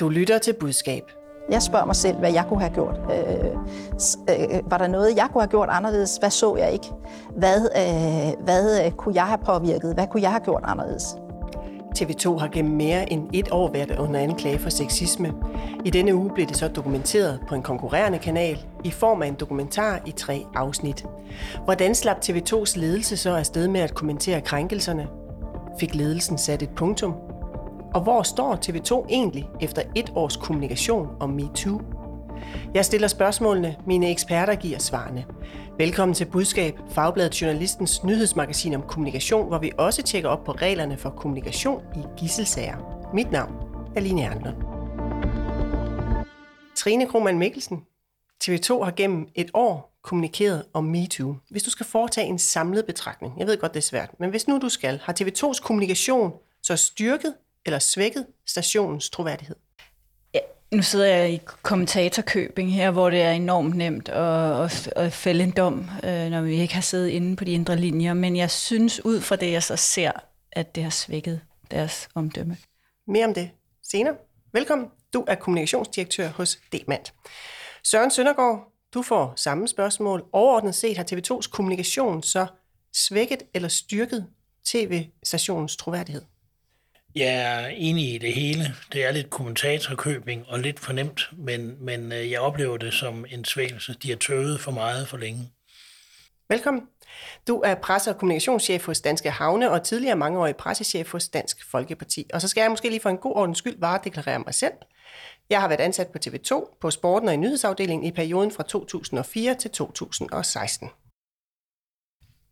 Du lytter til budskab. Jeg spørger mig selv, hvad jeg kunne have gjort. Øh, øh, var der noget, jeg kunne have gjort anderledes? Hvad så jeg ikke? Hvad, øh, hvad øh, kunne jeg have påvirket? Hvad kunne jeg have gjort anderledes? TV2 har gennem mere end et år været under anklage for sexisme. I denne uge blev det så dokumenteret på en konkurrerende kanal i form af en dokumentar i tre afsnit. Hvordan slap TV2's ledelse så afsted med at kommentere krænkelserne? Fik ledelsen sat et punktum? Og hvor står TV2 egentlig efter et års kommunikation om MeToo? Jeg stiller spørgsmålene, mine eksperter giver svarene. Velkommen til Budskab, Fagbladet Journalistens nyhedsmagasin om kommunikation, hvor vi også tjekker op på reglerne for kommunikation i gisselsager. Mit navn er Line Ernlund. Trine Krohmann Mikkelsen, TV2 har gennem et år kommunikeret om MeToo. Hvis du skal foretage en samlet betragtning, jeg ved godt, det er svært, men hvis nu du skal, har TV2's kommunikation så styrket eller svækket stationens troværdighed? Ja, nu sidder jeg i kommentatorkøbing her, hvor det er enormt nemt at, at, at fælde en dom, øh, når vi ikke har siddet inde på de indre linjer. Men jeg synes ud fra det, jeg så ser, at det har svækket deres omdømme. Mere om det senere. Velkommen. Du er kommunikationsdirektør hos Demant. Søren Søndergaard, du får samme spørgsmål. Overordnet set har TV2's kommunikation så svækket eller styrket tv-stationens troværdighed? Jeg er enig i det hele. Det er lidt kommentatorkøbing og lidt fornemt, men, men øh, jeg oplever det som en svækkelse. De har tøvet for meget for længe. Velkommen. Du er presse- og kommunikationschef hos Danske Havne og tidligere mangeårig pressechef hos Dansk Folkeparti. Og så skal jeg måske lige for en god ordens skyld bare deklarere mig selv. Jeg har været ansat på TV2, på Sporten og i nyhedsafdelingen i perioden fra 2004 til 2016.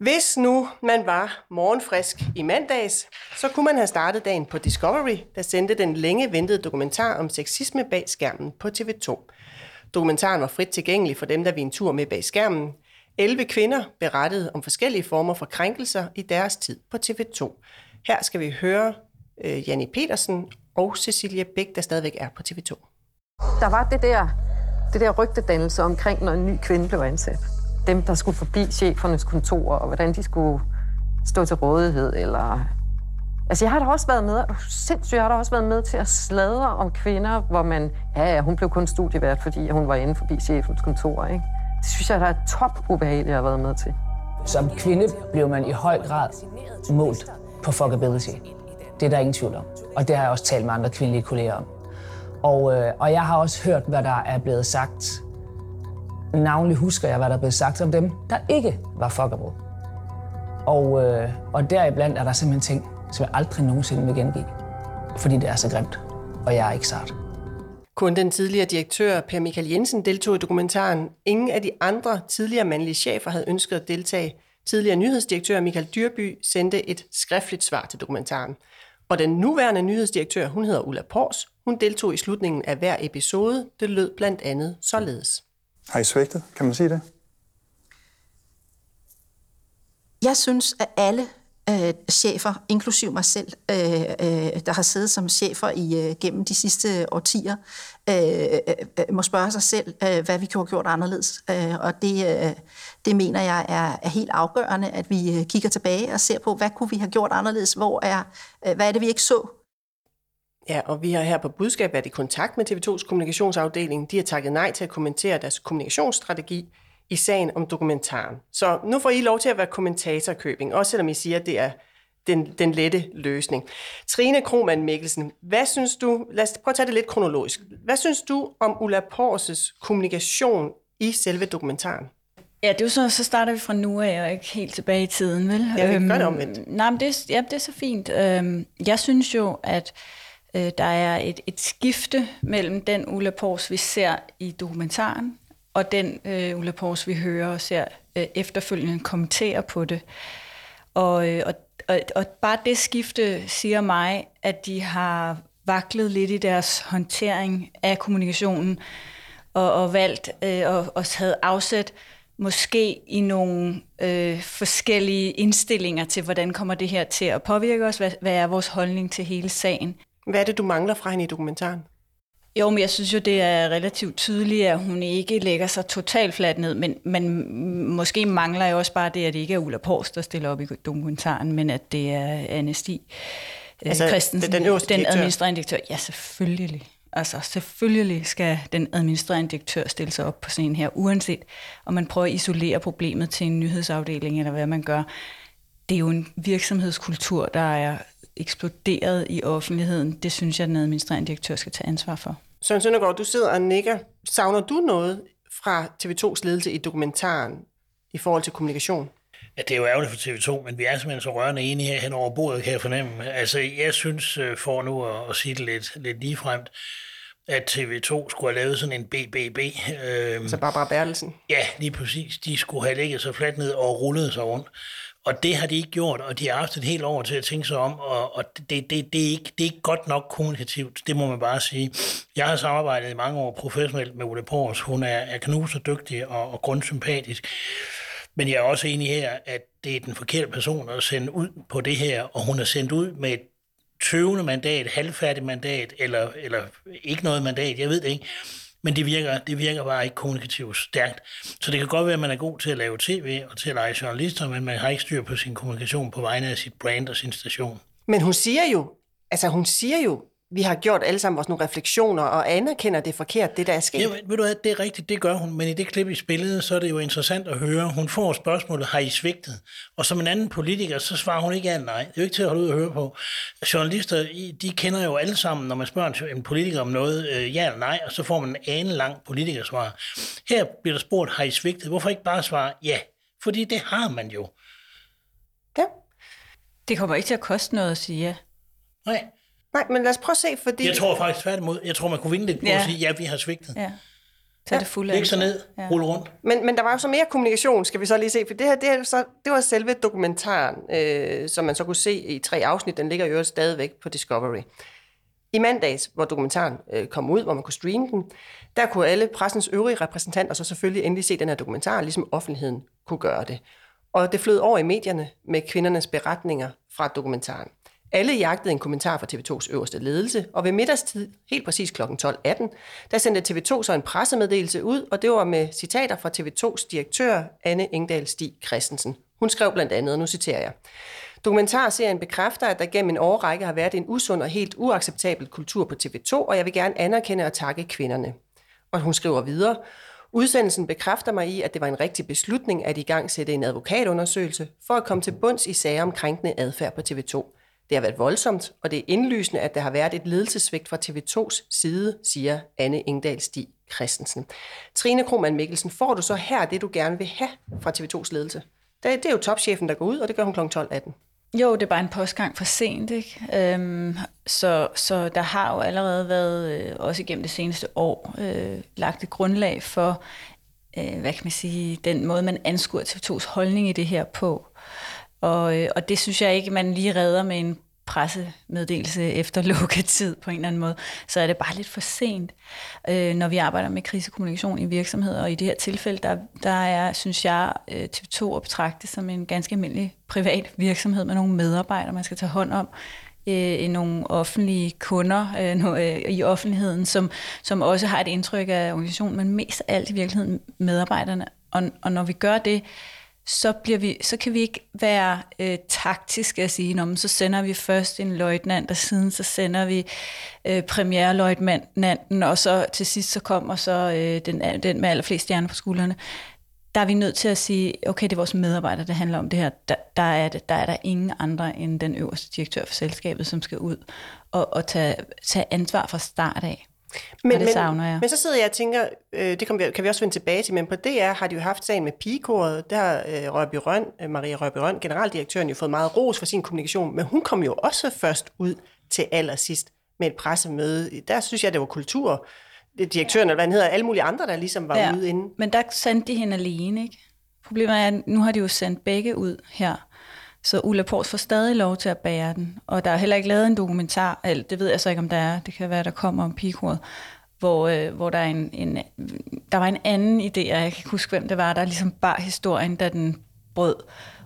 Hvis nu man var morgenfrisk i mandags, så kunne man have startet dagen på Discovery, der sendte den længe ventede dokumentar om sexisme bag skærmen på TV2. Dokumentaren var frit tilgængelig for dem, der vi en tur med bag skærmen. 11 kvinder berettede om forskellige former for krænkelser i deres tid på TV2. Her skal vi høre øh, Janni Petersen og Cecilia Bæk, der stadigvæk er på TV2. Der var det der, det der rygtedannelse omkring, når en ny kvinde blev ansat dem, der skulle forbi chefernes kontor, og hvordan de skulle stå til rådighed, eller... Altså, jeg har da også været med, sindssygt, jeg har da også været med til at sladre om kvinder, hvor man, ja, ja, hun blev kun studievært, fordi hun var inde forbi chefens kontor, ikke? Det synes jeg, der er top ubehageligt, jeg har været med til. Som kvinde blev man i høj grad målt på fuckability. Det er der ingen tvivl om. Og det har jeg også talt med andre kvindelige kolleger om. Og, øh, og jeg har også hørt, hvad der er blevet sagt Navnlig husker jeg, hvad der blev sagt om dem, der ikke var fuckable. Og, øh, og deriblandt er der simpelthen ting, som jeg aldrig nogensinde vil gengive. Fordi det er så grimt, og jeg er ikke sart. Kun den tidligere direktør Per Michael Jensen deltog i dokumentaren. Ingen af de andre tidligere mandlige chefer havde ønsket at deltage. Tidligere nyhedsdirektør Michael Dyrby sendte et skriftligt svar til dokumentaren. Og den nuværende nyhedsdirektør, hun hedder Ulla Pors, hun deltog i slutningen af hver episode. Det lød blandt andet således. Har I svigtet? Kan man sige det? Jeg synes, at alle øh, chefer, inklusiv mig selv, øh, øh, der har siddet som chefer i øh, gennem de sidste årtier, øh, øh, øh, må spørge sig selv, øh, hvad vi kunne have gjort anderledes. Øh, og det, øh, det mener jeg er, er helt afgørende, at vi øh, kigger tilbage og ser på, hvad kunne vi have gjort anderledes? Hvor er, øh, hvad er det, vi ikke så? Ja, og vi har her på Budskab været i kontakt med TV2's kommunikationsafdeling. De har takket nej til at kommentere deres kommunikationsstrategi i sagen om dokumentaren. Så nu får I lov til at være kommentatorkøbing, også selvom I siger, at det er den, den lette løsning. Trine Krohmann Mikkelsen, hvad synes du, lad os prøve at tage det lidt kronologisk. Hvad synes du om Ulla Porses kommunikation i selve dokumentaren? Ja, det er jo så, så starter vi fra nu af, og ikke helt tilbage i tiden, vel? Ja, vi kan gøre det øhm, omvendt. Nej, men det, ja, det er så fint. Øhm, jeg synes jo, at Øh, der er et, et skifte mellem den Ulla Pors, vi ser i dokumentaren, og den øh, Ulla Pors, vi hører og ser øh, efterfølgende kommentere på det. Og, øh, og, og, og bare det skifte siger mig, at de har vaklet lidt i deres håndtering af kommunikationen, og, og valgt øh, og, og havde afsat måske i nogle øh, forskellige indstillinger til, hvordan kommer det her til at påvirke os, hvad, hvad er vores holdning til hele sagen. Hvad er det, du mangler fra hende i dokumentaren? Jo, men jeg synes jo, det er relativt tydeligt, at hun ikke lægger sig totalt fladt ned, men, men måske mangler jeg også bare det, at det ikke er Ulla Pors, der stiller op i dokumentaren, men at det er Anne Stig øh, altså, Christensen, den, den administrerende direktør. Ja, selvfølgelig. Altså selvfølgelig skal den administrerende direktør stille sig op på sådan en her, uanset om man prøver at isolere problemet til en nyhedsafdeling eller hvad man gør. Det er jo en virksomhedskultur, der er eksploderet i offentligheden. Det synes jeg, den administrerende direktør skal tage ansvar for. Søren Søndergaard, du sidder og nikker. Savner du noget fra TV2's ledelse i dokumentaren i forhold til kommunikation? Ja, det er jo ærgerligt for TV2, men vi er simpelthen så rørende enige her hen over bordet, kan jeg fornemme. Altså, jeg synes, øh, for nu at, at sige det lidt, lidt ligefremt, at TV2 skulle have lavet sådan en BBB. Øh, så Barbara Bertelsen? Ja, lige præcis. De skulle have ligget så fladt ned og rullet sig rundt. Og det har de ikke gjort, og de har haft et helt år til at tænke sig om, og, og det, det, det, er ikke, det er ikke godt nok kommunikativt, det må man bare sige. Jeg har samarbejdet i mange år professionelt med Ulle Pors. Hun er, er knus og dygtig og, og grundsympatisk. Men jeg er også enig her, at det er den forkerte person at sende ud på det her, og hun er sendt ud med et tøvende mandat, halvfærdigt mandat, eller, eller ikke noget mandat, jeg ved det ikke. Men det virker, det virker bare ikke kommunikativt stærkt. Så det kan godt være, at man er god til at lave tv og til at lege journalister, men man har ikke styr på sin kommunikation på vegne af sit brand og sin station. Men hun siger jo, altså hun siger jo vi har gjort alle sammen vores nogle refleksioner og anerkender det forkert, det der er sket. Ja, ved du hvad, det er rigtigt, det gør hun, men i det klip, i spillet, så er det jo interessant at høre. Hun får spørgsmålet, har I svigtet? Og som en anden politiker, så svarer hun ikke ja nej. Det er jo ikke til at holde ud og høre på. Journalister, de kender jo alle sammen, når man spørger en politiker om noget, øh, ja eller nej, og så får man en ane lang politikersvar. Her bliver der spurgt, har I svigtet? Hvorfor ikke bare svare ja? Fordi det har man jo. Ja. Det kommer ikke til at koste noget at sige ja. Nej. Nej, men lad os prøve at se, fordi... Jeg tror faktisk tværtimod. Jeg tror, man kunne vinde lidt på ja. at sige, ja, vi har svigtet. Ja. Tag det fulde Læg så ned, ja. rulle rundt. Men, men der var jo så mere kommunikation, skal vi så lige se, for det her, det, her, så, det var selve dokumentaren, øh, som man så kunne se i tre afsnit. Den ligger jo stadigvæk på Discovery. I mandags, hvor dokumentaren øh, kom ud, hvor man kunne streame den, der kunne alle pressens øvrige repræsentanter så selvfølgelig endelig se den her dokumentar, ligesom offentligheden kunne gøre det. Og det flød over i medierne med kvindernes beretninger fra dokumentaren. Alle jagtede en kommentar fra TV2's øverste ledelse, og ved middagstid, helt præcis kl. 12.18, der sendte TV2 så en pressemeddelelse ud, og det var med citater fra TV2's direktør, Anne Engdahl Stig Christensen. Hun skrev blandt andet, og nu citerer jeg, Dokumentarserien bekræfter, at der gennem en årrække har været en usund og helt uacceptabel kultur på TV2, og jeg vil gerne anerkende og takke kvinderne. Og hun skriver videre, Udsendelsen bekræfter mig i, at det var en rigtig beslutning at i gang sætte en advokatundersøgelse for at komme til bunds i sager om krænkende adfærd på TV2. Det har været voldsomt, og det er indlysende, at der har været et ledelsesvigt fra TV2's side, siger Anne Ingdal Stig Christensen. Trine Krohmann Mikkelsen, får du så her det, du gerne vil have fra TV2's ledelse? Det, det er jo topchefen, der går ud, og det gør hun kl. 12.18. Jo, det er bare en postgang for sent, ikke? Øhm, så, så der har jo allerede været, øh, også igennem det seneste år, øh, lagt et grundlag for, øh, hvad kan man sige, den måde, man anskuer TV2's holdning i det her på. Og, øh, og det synes jeg ikke, man lige redder med en pressemeddelelse efter lukketid på en eller anden måde, så er det bare lidt for sent, øh, når vi arbejder med krisekommunikation i virksomheder. Og i det her tilfælde, der, der er, synes jeg, øh, TV2 at betragte som en ganske almindelig privat virksomhed med nogle medarbejdere, man skal tage hånd om øh, nogle offentlige kunder øh, øh, i offentligheden, som, som også har et indtryk af organisationen, men mest af alt i virkeligheden medarbejderne. Og, og når vi gør det, så, bliver vi, så kan vi ikke være øh, taktiske at sige, men så sender vi først en løjtnant, og siden så sender vi øh, premierløjtnanten, og så til sidst så kommer så øh, den, den med allerflest stjerner på skuldrene. Der er vi nødt til at sige, okay, det er vores medarbejdere, det handler om det her. Der, der, er, det, der er der ingen andre end den øverste direktør for selskabet, som skal ud og, og tage, tage ansvar fra start af. Men, det savner jeg. Men så sidder jeg og tænker, øh, det kan vi, kan vi også vende tilbage til, men på DR har de jo haft sagen med pigekoret. Der har øh, Rørby Røn, øh, Maria Rørby Røn, generaldirektøren, jo fået meget ros for sin kommunikation, men hun kom jo også først ud til allersidst med et pressemøde. Der synes jeg, det var kultur. Direktøren, eller hvad han hedder, alle mulige andre, der ligesom var ja, ude inden. Men der sendte de hende alene, ikke? Problemet er, at nu har de jo sendt begge ud her. Så Ulla Pors får stadig lov til at bære den. Og der er heller ikke lavet en dokumentar, eller det ved jeg så ikke, om der er, det kan være, der kommer om pigekoret, hvor, øh, hvor der, er en, en, der var en anden idé, og jeg kan ikke huske, hvem det var, der ligesom bar historien, da den brød,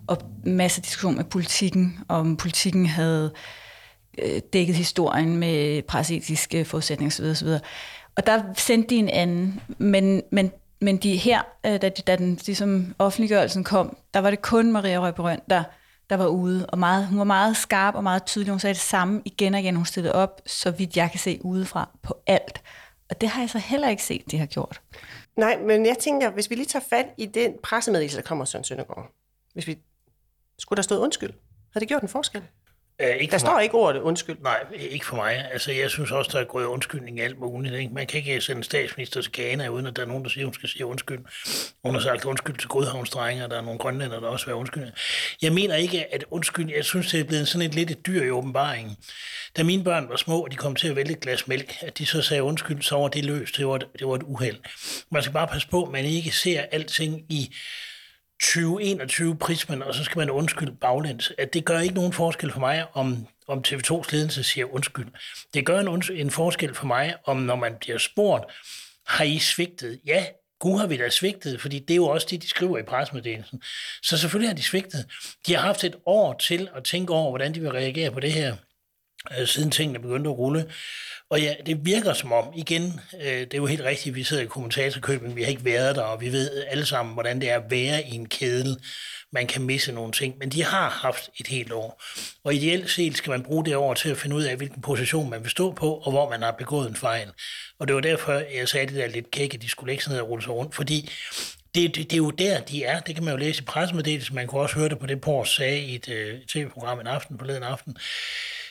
og masse diskussion med politikken, om politikken havde øh, dækket historien med presetiske forudsætninger osv. osv. Og der sendte de en anden, men, men, men de her, øh, da, de, da den ligesom offentliggørelsen kom, der var det kun Maria Røberøn, der der var ude, og meget, hun var meget skarp og meget tydelig. Hun sagde det samme igen og igen. Hun stillede op, så vidt jeg kan se udefra, på alt. Og det har jeg så heller ikke set, de har gjort. Nej, men jeg tænker, hvis vi lige tager fat i den pressemeddelelse, der kommer Søren Søndergaard. Hvis vi... Skulle der stået undskyld? Havde det gjort en forskel? Øh, ikke Der står mig. ikke ordet undskyld. Nej, ikke for mig. Altså, jeg synes også, der er gået undskyldning i alt muligt. Ikke? Man kan ikke sende en statsminister til Ghana, uden at der er nogen, der siger, hun skal sige undskyld. Hun har sagt undskyld til Godhavnsdrenge, og der er nogle grønlænder, der også vil undskyld. Jeg mener ikke, at undskyld, jeg synes, det er blevet sådan et lidt et dyr i åbenbaringen. Da mine børn var små, og de kom til at vælge et glas mælk, at de så sagde undskyld, så var det løst. Det var, et- det var et uheld. Man skal bare passe på, at man ikke ser alting i 2021 prismen, og så skal man undskylde baglæns. At det gør ikke nogen forskel for mig, om, om TV2's ledelse siger undskyld. Det gør en, unds- en forskel for mig, om når man bliver spurgt, har I svigtet? Ja, Gud har vi da svigtet, fordi det er jo også det, de skriver i pressemeddelelsen. Så selvfølgelig har de svigtet. De har haft et år til at tænke over, hvordan de vil reagere på det her øh, siden tingene begyndte at rulle. Og ja, det virker som om, igen, øh, det er jo helt rigtigt, vi sidder i kommentatorkøben, vi har ikke været der, og vi ved alle sammen, hvordan det er at være i en kedel. Man kan misse nogle ting, men de har haft et helt år. Og ideelt set skal man bruge det år til at finde ud af, hvilken position man vil stå på, og hvor man har begået en fejl. Og det var derfor, jeg sagde det der lidt kække, at de skulle ikke sådan ned og rulle sig rundt, fordi det, det, det er jo der, de er. Det kan man jo læse i pressemeddelelsen. Man kunne også høre det på det, Pors sagde i et øh, tv-program en aften, forleden aften.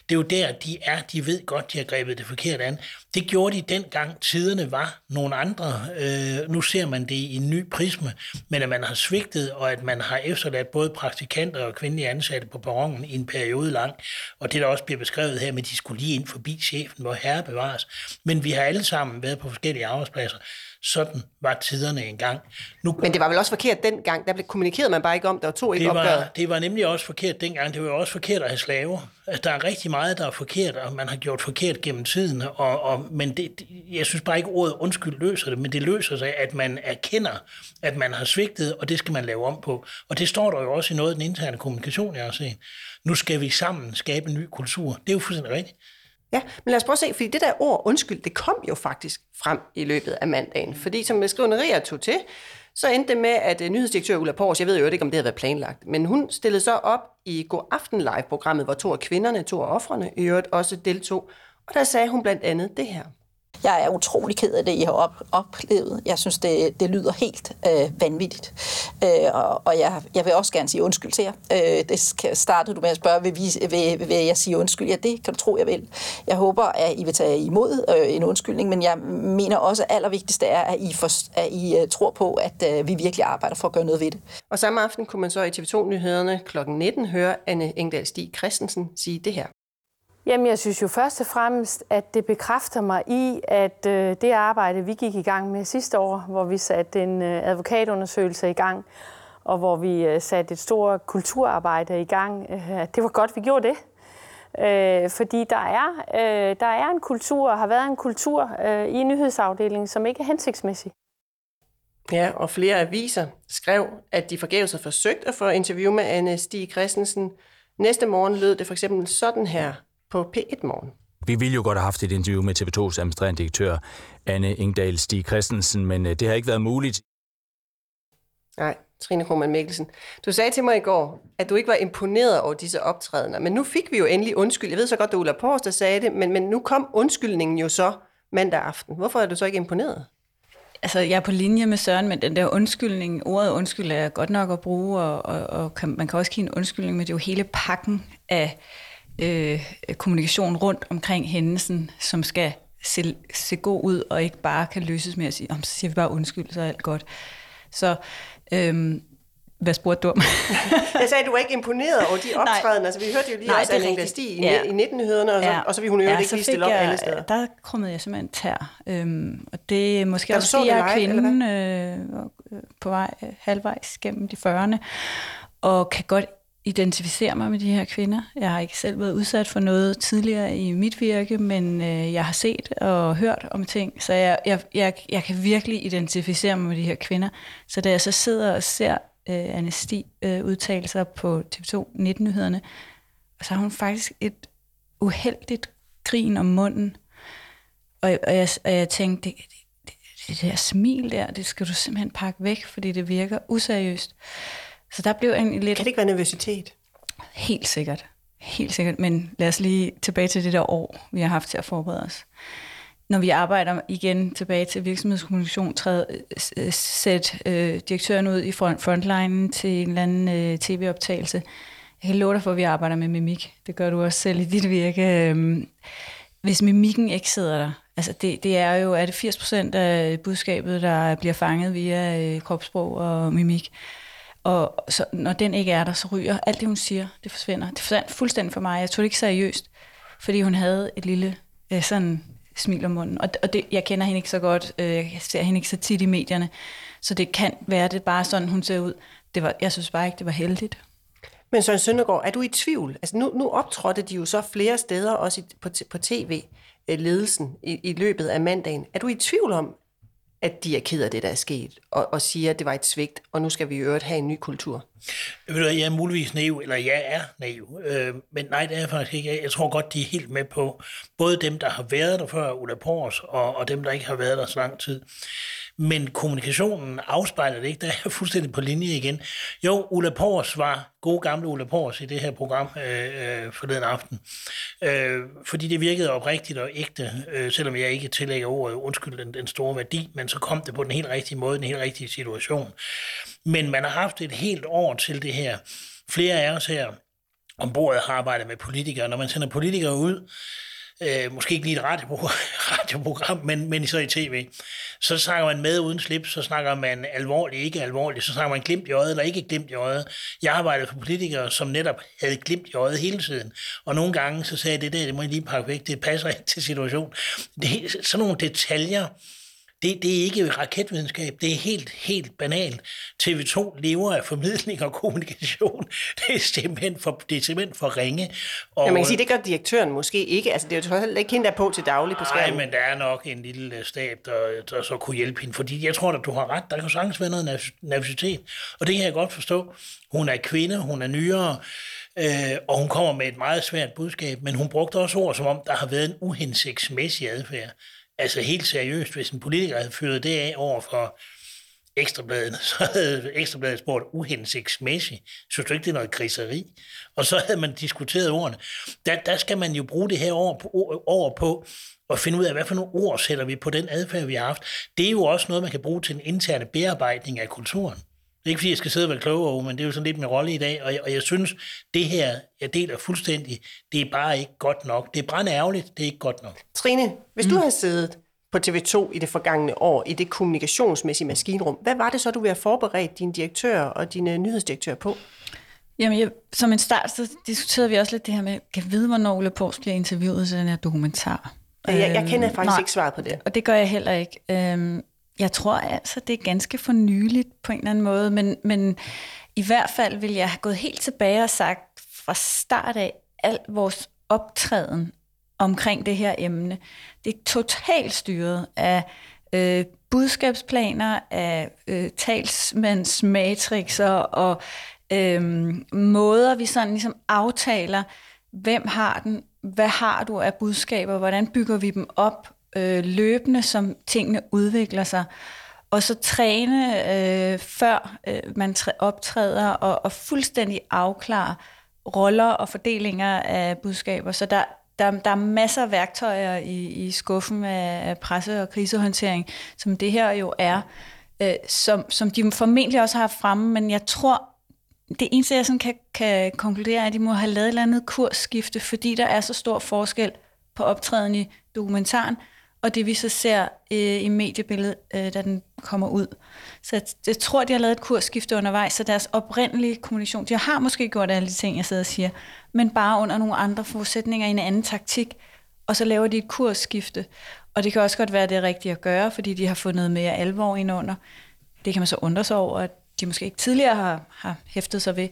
Det er jo der, de er. De ved godt, de har grebet det forkert an. Det gjorde de dengang tiderne var nogle andre. Øh, nu ser man det i en ny prisme, men at man har svigtet, og at man har efterladt både praktikanter og kvindelige ansatte på perronen i en periode lang. Og det, der også bliver beskrevet her, med at de skulle lige ind forbi chefen, hvor herre bevares. Men vi har alle sammen været på forskellige arbejdspladser. Sådan var tiderne engang. Nu Men det var vel også forkert dengang. Der blev kommunikeret man bare ikke om, der var to ikke det opgøret. var, det var nemlig også forkert dengang. Det var jo også forkert at have slaver. Altså, der er rigtig meget, der er forkert, og man har gjort forkert gennem tiden. Og, og, men det- jeg synes bare ikke, ordet undskyld løser det, men det løser sig, at man erkender, at man har svigtet, og det skal man lave om på. Og det står der jo også i noget af den interne kommunikation, jeg har set. Nu skal vi sammen skabe en ny kultur. Det er jo fuldstændig rigtigt. Ja, men lad os prøve at se, fordi det der ord undskyld, det kom jo faktisk frem i løbet af mandagen. Fordi som skriverier tog til, så endte det med, at øh, nyhedsdirektør Ulla Pors, jeg ved jo ikke, om det havde været planlagt, men hun stillede så op i God Aften Live-programmet, hvor to af kvinderne, to af offrene, i øvrigt også deltog. Og der sagde hun blandt andet det her. Jeg er utrolig ked af det, I har op, oplevet. Jeg synes, det, det lyder helt øh, vanvittigt. Øh, og og jeg, jeg vil også gerne sige undskyld til jer. Øh, det startede du med at spørge, vil, vi, vil, vil jeg sige undskyld? Ja, det kan du tro, jeg vil. Jeg håber, at I vil tage imod øh, en undskyldning, men jeg mener også, at allervigtigste er, at I, for, at I øh, tror på, at øh, vi virkelig arbejder for at gøre noget ved det. Og samme aften kunne man så i TV2-nyhederne kl. 19 høre Anne Engdahl Stig Christensen sige det her. Jamen, jeg synes jo først og fremmest, at det bekræfter mig i, at øh, det arbejde, vi gik i gang med sidste år, hvor vi satte en øh, advokatundersøgelse i gang, og hvor vi øh, satte et stort kulturarbejde i gang, øh, at det var godt, vi gjorde det. Øh, fordi der er, øh, der er en kultur, og har været en kultur øh, i nyhedsafdelingen, som ikke er hensigtsmæssig. Ja, og flere aviser skrev, at de forgæves havde forsøgt at få interview med Anne Stig Christensen. Næste morgen lød det for eksempel sådan her på P1 Morgen. Vi ville jo godt have haft et interview med TV2's administrerende direktør, Anne Ingdal Stig Christensen, men øh, det har ikke været muligt. Nej, Trine Krohmann Mikkelsen. Du sagde til mig i går, at du ikke var imponeret over disse optrædener, men nu fik vi jo endelig undskyld. Jeg ved så godt, det var Ulla Pors, der sagde det, men, men nu kom undskyldningen jo så mandag aften. Hvorfor er du så ikke imponeret? Altså, jeg er på linje med Søren, men den der undskyldning, ordet undskyld er godt nok at bruge, og, og, og kan, man kan også give en undskyldning, men det er jo hele pakken af øh, kommunikation rundt omkring hændelsen, som skal se, se god ud, og ikke bare kan løses med at sige, om så siger vi bare undskyld, så er alt godt. Så, øhm, hvad spurgte du om? Jeg sagde, at du var ikke imponeret over de optrædener. Altså, vi hørte jo lige Nej, også Anne rigtigt. Stig i, Ja. i 1900'erne, og, så, Ja. og så ville hun jo Ja, ikke lige stille op jeg, alle steder. Der krummede jeg simpelthen tær. Øhm, og det er måske du også, så fordi jeg er kvinde øh, øh, på vej øh, halvvejs gennem de 40'erne, og kan godt identificere mig med de her kvinder. Jeg har ikke selv været udsat for noget tidligere i mit virke, men øh, jeg har set og hørt om ting, så jeg, jeg, jeg, jeg kan virkelig identificere mig med de her kvinder. Så da jeg så sidder og ser øh, Anne Stig øh, udtale sig på TV2 19-nyhederne, så har hun faktisk et uheldigt grin om munden. Og, og, jeg, og jeg tænkte, det, det, det der smil der, det skal du simpelthen pakke væk, fordi det virker useriøst. Så der blev en lidt... Kan det ikke være nervøsitet? Helt sikkert. Helt sikkert. Men lad os lige tilbage til det der år, vi har haft til at forberede os. Når vi arbejder igen tilbage til virksomhedskommunikation, træder, øh, sæt øh, direktøren ud i front, frontline til en eller anden øh, tv-optagelse. Jeg kan love dig for, at vi arbejder med mimik. Det gør du også selv i dit virke. Øhm, hvis mimikken ikke sidder der, altså det, det er jo, er det 80 procent af budskabet, der bliver fanget via øh, kropssprog og mimik. Og så, når den ikke er der, så ryger alt det, hun siger, det forsvinder. Det forsvandt fuldstændig for mig. Jeg tog det ikke seriøst, fordi hun havde et lille øh, sådan smil om munden. Og, og det, jeg kender hende ikke så godt, øh, jeg ser hende ikke så tit i medierne, så det kan være, det bare sådan, hun ser ud. Det var, jeg synes bare ikke, det var heldigt. Men Søren Søndergaard, er du i tvivl? Altså nu, nu optrådte de jo så flere steder, også i, på, på tv, øh, ledelsen i, i løbet af mandagen. Er du i tvivl om, at de er ked af det, der er sket, og, og siger, at det var et svigt, og nu skal vi i øvrigt have en ny kultur? Ved du, jeg er muligvis naiv, eller jeg er naiv, øh, men nej, det er jeg faktisk ikke. Jeg tror godt, de er helt med på, både dem, der har været der før, Ulla Pors, og, og dem, der ikke har været der så lang tid. Men kommunikationen afspejler det ikke. Der er fuldstændig på linje igen. Jo, Ulla Pors var god gamle Ulla Pors i det her program øh, øh, forleden aften. Øh, fordi det virkede oprigtigt og ægte, øh, selvom jeg ikke tillægger ordet undskyld den, den store værdi, men så kom det på den helt rigtige måde, den helt rigtige situation. Men man har haft et helt år til det her. Flere af os her ombord har arbejdet med politikere. Når man sender politikere ud, øh, måske ikke lige et radioprogram, radioprogram men, men så i tv, så snakker man med uden slip, så snakker man alvorligt, ikke alvorligt, så snakker man glimt i øjet eller ikke glimt i øjet. Jeg arbejdede for politikere, som netop havde glimt i øjet hele tiden, og nogle gange så sagde jeg, det der, det må jeg lige pakke væk, det passer ikke til situationen. Det, sådan nogle detaljer, det, det er ikke raketvidenskab, det er helt, helt banalt. TV2 lever af formidling og kommunikation. Det er simpelthen for, det er simpelthen for ringe. Og, ja, man kan sige, det gør direktøren måske ikke. Altså, det er jo heller ikke hende, der er på til daglig på skærmen. Nej, men der er nok en lille stab, der, der så kunne hjælpe hende. Fordi jeg tror, at du har ret. Der kan sagtens være noget nervøsitet. Og det kan jeg godt forstå. Hun er kvinde, hun er nyere. Øh, og hun kommer med et meget svært budskab, men hun brugte også ord, som om der har været en uhensigtsmæssig adfærd. Altså helt seriøst, hvis en politiker havde fyret det af over for Ekstrabladet, så havde Ekstrabladet spurgt uhensigtsmæssigt. Synes du ikke, det er noget kriseri? Og så havde man diskuteret ordene. Der, der skal man jo bruge det her over på, over på at finde ud af, hvad for nogle ord sætter vi på den adfærd, vi har haft. Det er jo også noget, man kan bruge til en interne bearbejdning af kulturen. Det er ikke, fordi jeg skal sidde og være klogere, men det er jo sådan lidt min rolle i dag, og jeg, og jeg synes, det her, jeg deler fuldstændig, det er bare ikke godt nok. Det er brænde ærgerligt, det er ikke godt nok. Trine, hvis mm. du havde siddet på TV2 i det forgangne år, i det kommunikationsmæssige maskinrum, hvad var det så, du ville have forberedt dine direktører og dine nyhedsdirektører på? Jamen, jeg, som en start, så diskuterede vi også lidt det her med, kan vide, hvornår Ulla Pors bliver interviewet til den her dokumentar? Jeg, jeg kender faktisk øhm, ikke svaret på det. Og det gør jeg heller ikke. Øhm, jeg tror altså, det er ganske for nyligt på en eller anden måde, men, men i hvert fald vil jeg have gået helt tilbage og sagt fra start af, al vores optræden omkring det her emne, det er totalt styret af øh, budskabsplaner, af øh, talsmandsmatrixer og øh, måder, vi sådan ligesom aftaler, hvem har den, hvad har du af budskaber, hvordan bygger vi dem op, øh, løbende, som tingene udvikler sig. Og så træne, øh, før øh, man optræder, og, og fuldstændig afklare roller og fordelinger af budskaber. Så der, der, der er masser af værktøjer i, i skuffen af, af presse- og krisehåndtering, som det her jo er, øh, som, som de formentlig også har fremme, men jeg tror, det eneste, jeg sådan kan, kan konkludere, er, at de må have lavet et eller andet kursskifte, fordi der er så stor forskel på optræden i dokumentaren, og det vi så ser øh, i mediebilledet, øh, da den kommer ud. Så jeg, jeg tror, de har lavet et kursskifte undervejs, så deres oprindelige kommunikation, de har måske gjort alle de ting, jeg sidder og siger, men bare under nogle andre forudsætninger i en anden taktik, og så laver de et kursskifte. Og det kan også godt være det rigtige at gøre, fordi de har fundet mere alvor ind under. Det kan man så undre sig over, at de måske ikke tidligere har, har hæftet sig ved.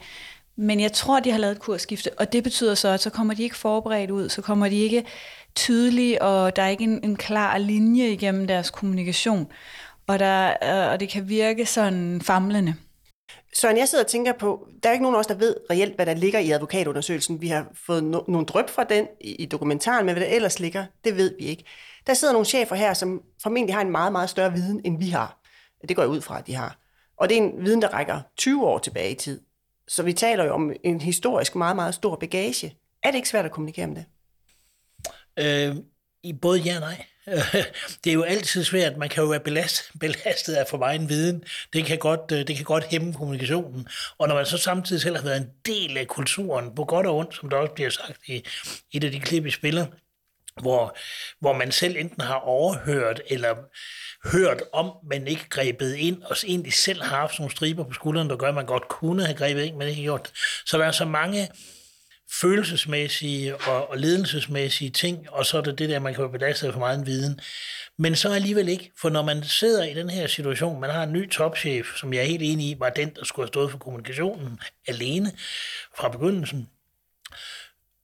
Men jeg tror, de har lavet et kursskifte, og det betyder så, at så kommer de ikke forberedt ud, så kommer de ikke tydelige, og der er ikke en, en klar linje igennem deres kommunikation. Og, der, øh, og det kan virke sådan famlende. Søren, jeg sidder og tænker på, der er ikke nogen af os, der ved reelt, hvad der ligger i advokatundersøgelsen. Vi har fået no- nogle drøb fra den i, i dokumentaren, men hvad der ellers ligger, det ved vi ikke. Der sidder nogle chefer her, som formentlig har en meget, meget større viden, end vi har. Det går jeg ud fra, at de har. Og det er en viden, der rækker 20 år tilbage i tid. Så vi taler jo om en historisk meget, meget stor bagage. Er det ikke svært at kommunikere om det? Øh, I både ja og nej. Det er jo altid svært. Man kan jo være belastet, belastet af for meget en viden. Det kan, godt, øh, det kan godt hæmme kommunikationen. Og når man så samtidig selv har været en del af kulturen, på godt og ondt, som der også bliver sagt i et af de klip, vi spiller, hvor, hvor man selv enten har overhørt eller hørt om, men ikke grebet ind, og egentlig selv har haft nogle striber på skulderen, der gør, at man godt kunne have grebet ind, men ikke gjort Så der er så mange følelsesmæssige og, og ledelsesmæssige ting, og så er det det der, man kan være belastet for meget en viden. Men så alligevel ikke, for når man sidder i den her situation, man har en ny topchef, som jeg er helt enig i, var den, der skulle have stået for kommunikationen alene fra begyndelsen,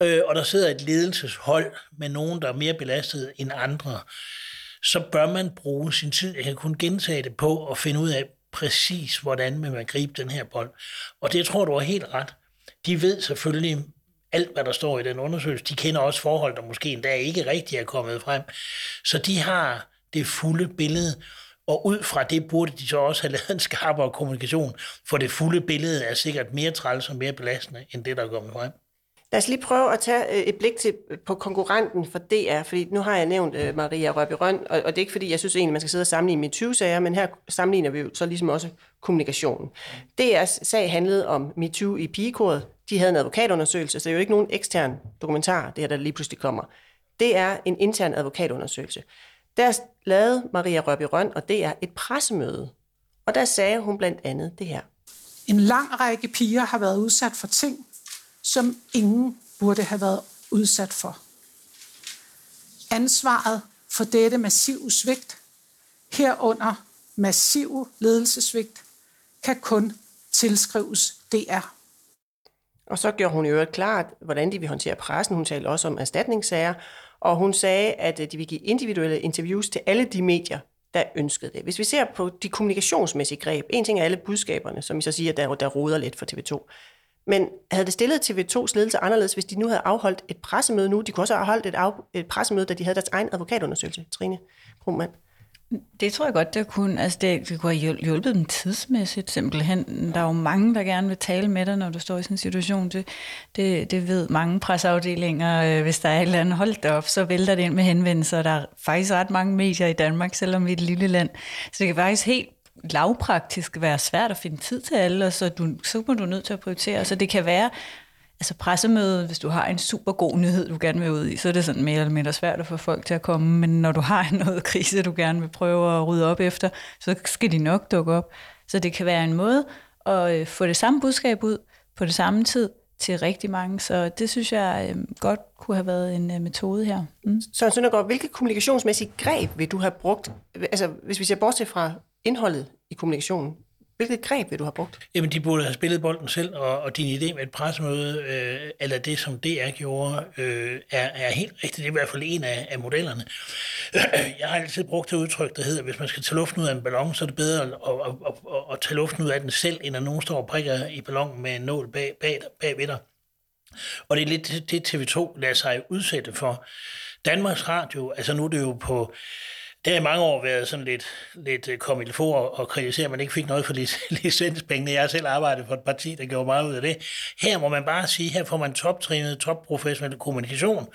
øh, og der sidder et ledelseshold med nogen, der er mere belastet end andre, så bør man bruge sin tid, jeg kan kun gentage det på, at finde ud af præcis, hvordan man vil gribe den her bold. Og det tror du er helt ret. De ved selvfølgelig alt, hvad der står i den undersøgelse. De kender også forhold, der måske endda ikke rigtig er kommet frem. Så de har det fulde billede, og ud fra det burde de så også have lavet en skarpere kommunikation, for det fulde billede er sikkert mere træls og mere belastende, end det, der er kommet frem. Lad os lige prøve at tage øh, et blik til, øh, på konkurrenten for DR, fordi nu har jeg nævnt øh, Maria Røbby Røn, og, og det er ikke fordi, jeg synes egentlig, man skal sidde og sammenligne med 20-sager, men her sammenligner vi jo så ligesom også kommunikationen. DR's sag handlede om MeToo i pigekoret. De havde en advokatundersøgelse, så det er jo ikke nogen ekstern dokumentar, det her, der lige pludselig kommer. Det er en intern advokatundersøgelse. Der lavede Maria Røbby Røn og DR et pressemøde, og der sagde hun blandt andet det her. En lang række piger har været udsat for ting, som ingen burde have været udsat for. Ansvaret for dette massive svigt, herunder massive ledelsesvigt, kan kun tilskrives DR. Og så gjorde hun jo klart, hvordan de vil håndtere pressen. Hun talte også om erstatningssager, og hun sagde, at øh, de vil give individuelle interviews til alle de medier, der ønskede det. Hvis vi ser på de kommunikationsmæssige greb, en ting er alle budskaberne, som I så siger, der, der roder lidt for TV2. Men havde det stillet TV2's ledelse anderledes, hvis de nu havde afholdt et pressemøde nu? De kunne også have afholdt et, af, et pressemøde, da de havde deres egen advokatundersøgelse, Trine Krummann. Det tror jeg godt, det kunne, altså det, det kunne have hjulpet dem tidsmæssigt simpelthen. Der er jo mange, der gerne vil tale med dig, når du står i sådan en situation. Det, det, det ved mange presseafdelinger. Øh, hvis der er et eller andet holdt op, så vælter det ind med henvendelser. Der er faktisk ret mange medier i Danmark, selvom vi er et lille land. Så det kan faktisk helt lavpraktisk være svært at finde tid til alle, og så, du, så må du nødt til at prioritere. Så det kan være, altså pressemødet, hvis du har en super god nyhed, du gerne vil ud i, så er det sådan mere eller mindre svært at få folk til at komme, men når du har noget krise, du gerne vil prøve at rydde op efter, så skal de nok dukke op. Så det kan være en måde at øh, få det samme budskab ud på det samme tid til rigtig mange, så det synes jeg øh, godt kunne have været en øh, metode her. Mm. Søren Søndergaard, hvilke kommunikationsmæssige greb vil du have brugt, altså hvis vi ser bort fra indholdet i kommunikationen. Hvilket greb vil du have brugt? Jamen, de burde have spillet bolden selv, og, og din idé med et pressemøde, øh, eller det, som DR gjorde, øh, er, er helt rigtigt. Det er i hvert fald en af, af modellerne. Jeg har altid brugt det udtryk, der hedder, hvis man skal tage luften ud af en ballon, så er det bedre at, at, at, at, at tage luften ud af den selv, end at nogen står og prikker i ballonen med en nål bag, bag, bag ved dig. Og det er lidt det, TV2 lader sig udsætte for. Danmarks Radio, altså nu er det jo på det har i mange år været sådan lidt, lidt øh, kom for og kritisere, at man ikke fik noget for licenspengene. Jeg har selv arbejdet for et parti, der gjorde meget ud af det. Her må man bare sige, her får man toptrænet, topprofessionel kommunikation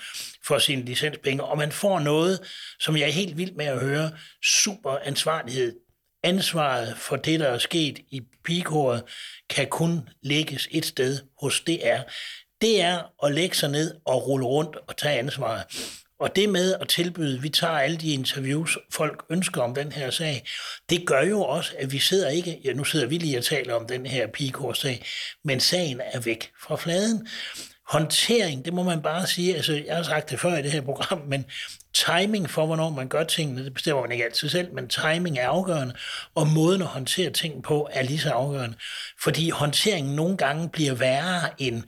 for sine licenspenge, og man får noget, som jeg er helt vild med at høre, super ansvarlighed. Ansvaret for det, der er sket i pigekoret, kan kun lægges et sted hos DR. Det er at lægge sig ned og rulle rundt og tage ansvaret. Og det med at tilbyde, vi tager alle de interviews, folk ønsker om den her sag, det gør jo også, at vi sidder ikke, ja nu sidder vi lige og taler om den her pigekors-sag, men sagen er væk fra fladen. Håndtering, det må man bare sige, altså jeg har sagt det før i det her program, men timing for, hvornår man gør tingene, det bestemmer man ikke altid selv, men timing er afgørende, og måden at håndtere ting på er lige så afgørende. Fordi håndteringen nogle gange bliver værre end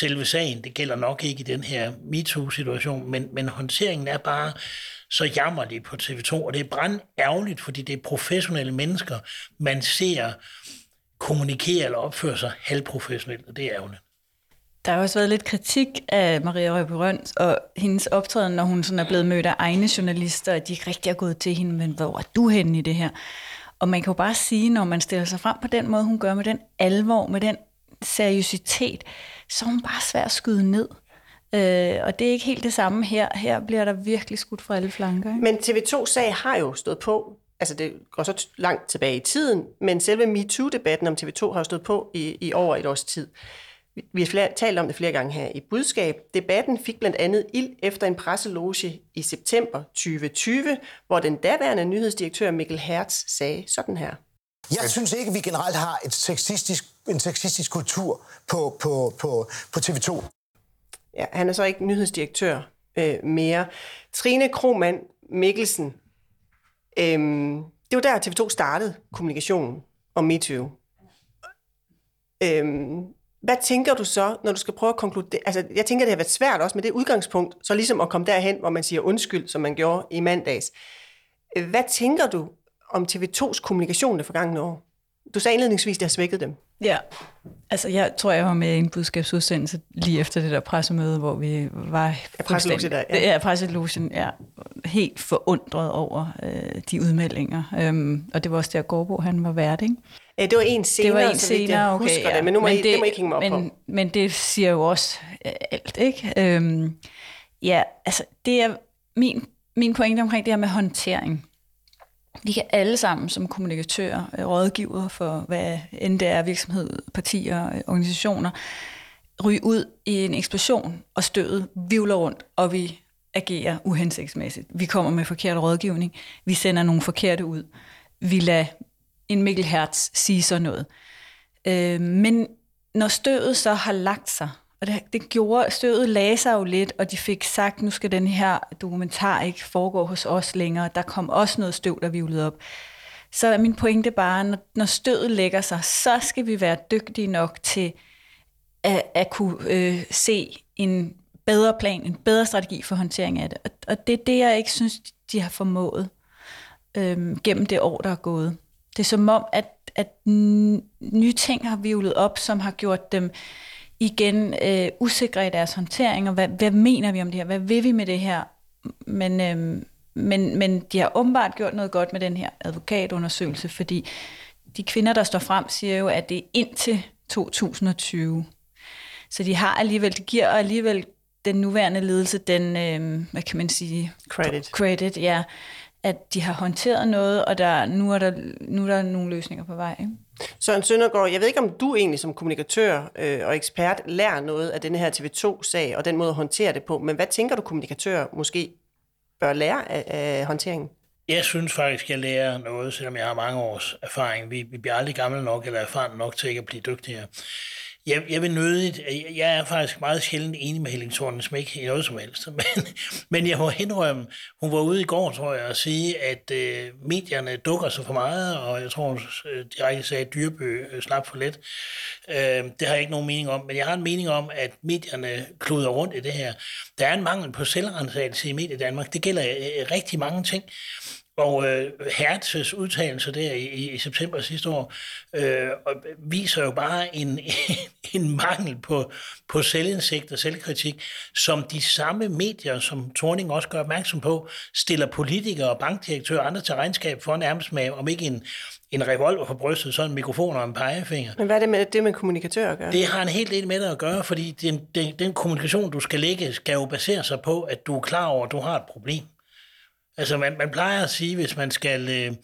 selve sagen. Det gælder nok ikke i den her MeToo-situation, men, men håndteringen er bare så jammerlig på TV2, og det er brand ærgerligt, fordi det er professionelle mennesker, man ser kommunikere eller opføre sig halvprofessionelt, og det er ærgerligt. Der har også været lidt kritik af Maria Røbe og hendes optræden, når hun sådan er blevet mødt af egne journalister, og de ikke rigtig er gået til hende, men hvor er du henne i det her? Og man kan jo bare sige, når man stiller sig frem på den måde, hun gør med den alvor, med den seriøsitet, så er hun bare svær at skyde ned. Øh, og det er ikke helt det samme her. Her bliver der virkelig skudt fra alle flanker. Ikke? Men TV2-sag har jo stået på, altså det går så langt tilbage i tiden, men selve MeToo-debatten om TV2 har jo stået på i, i over et års tid. Vi har flere, talt om det flere gange her i budskab. Debatten fik blandt andet ild efter en presseloge i september 2020, hvor den daværende nyhedsdirektør Mikkel Hertz sagde sådan her. Jeg synes ikke, vi generelt har et sexistisk, en sexistisk kultur på, på, på, på TV2. Ja, han er så ikke nyhedsdirektør øh, mere. Trine Kromand Mikkelsen, øh, det var der TV2 startede kommunikationen om MeToo. Øh, hvad tænker du så, når du skal prøve at konkludere? Altså, jeg tænker, det har været svært også med det udgangspunkt, så ligesom at komme derhen, hvor man siger undskyld, som man gjorde i mandags. Øh, hvad tænker du om TV2's kommunikation det forgangne år? Du sagde indledningsvis, det har svækket dem. Ja, altså jeg tror, jeg var med i en budskabsudsendelse lige efter det der pressemøde, hvor vi var presselogen der, ja. ja, presselogen, ja, helt forundret over øh, de udmeldinger. Øhm, og det var også der, Gårdbo, han var vært, ikke? Ja, det var en senere, det var en senere, jeg okay, husker ja. det, men nu må, men I, det, det må I ikke hænge mig op men, på. Men det siger jo også øh, alt, ikke? Øhm, ja, altså det er min, min pointe omkring det her med håndtering. Vi kan alle sammen som kommunikatører, øh, rådgiver for hvad end det er virksomhed, partier, øh, organisationer, ryge ud i en eksplosion, og stødet vivler rundt, og vi agerer uhensigtsmæssigt. Vi kommer med forkert rådgivning, vi sender nogle forkerte ud, vi lader en Mikkel Hertz sige sådan noget. Øh, men når støvet så har lagt sig, og det, det gjorde, støvet lagde sig jo lidt, og de fik sagt, nu skal den her dokumentar ikke foregå hos os længere. Der kom også noget støv, der vivlede op. Så er min pointe bare, når, når støvet lægger sig, så skal vi være dygtige nok til at, at kunne øh, se en bedre plan, en bedre strategi for håndtering af det. Og, og det er det, jeg ikke synes, de har formået øh, gennem det år, der er gået. Det er som om, at, at nye ting har vivlet op, som har gjort dem igen øh, usikre i deres håndtering, og hvad, hvad mener vi om det her? Hvad vil vi med det her? Men, øh, men, men de har åbenbart gjort noget godt med den her advokatundersøgelse, fordi de kvinder, der står frem, siger jo, at det er indtil 2020. Så de har alligevel, det giver alligevel den nuværende ledelse den, øh, hvad kan man sige? Credit. Credit, ja. At de har håndteret noget, og der, nu, er der, nu er der nogle løsninger på vej. Ikke? Søren Søndergaard, jeg ved ikke, om du egentlig som kommunikatør øh, og ekspert lærer noget af den her TV2-sag og den måde at håndtere det på, men hvad tænker du, kommunikatør måske bør lære af, af håndteringen? Jeg synes faktisk, jeg lærer noget, selvom jeg har mange års erfaring. Vi, vi bliver aldrig gamle nok eller erfarne nok til ikke at blive dygtigere. Jeg, jeg vil nødigt, øh, jeg er faktisk meget sjældent enig med Helling Thornen-Smæk i noget som helst, men, men jeg må indrømme, hun var ude i går, tror jeg, og sige, at øh, medierne dukker sig for meget, og jeg tror, hun øh, direkte sagde, at Dyrby øh, slap for let. Øh, det har jeg ikke nogen mening om, men jeg har en mening om, at medierne kluder rundt i det her. Der er en mangel på selvrensagelse i Medie Danmark. Det gælder øh, rigtig mange ting. Og øh, Hertzes udtalelse der i, i september sidste år øh, viser jo bare en, en mangel på, på selvindsigt og selvkritik, som de samme medier, som Torning også gør opmærksom på, stiller politikere og bankdirektører og andre til regnskab for nærmest med, om ikke en, en revolver på brystet, så en mikrofon og en pegefinger. Men hvad er det med det med kommunikatør at gøre? Det har en helt del med det at gøre, fordi den, den, den kommunikation, du skal lægge, skal jo basere sig på, at du er klar over, at du har et problem. Altså, man, man plejer at sige, hvis man skal... Øh,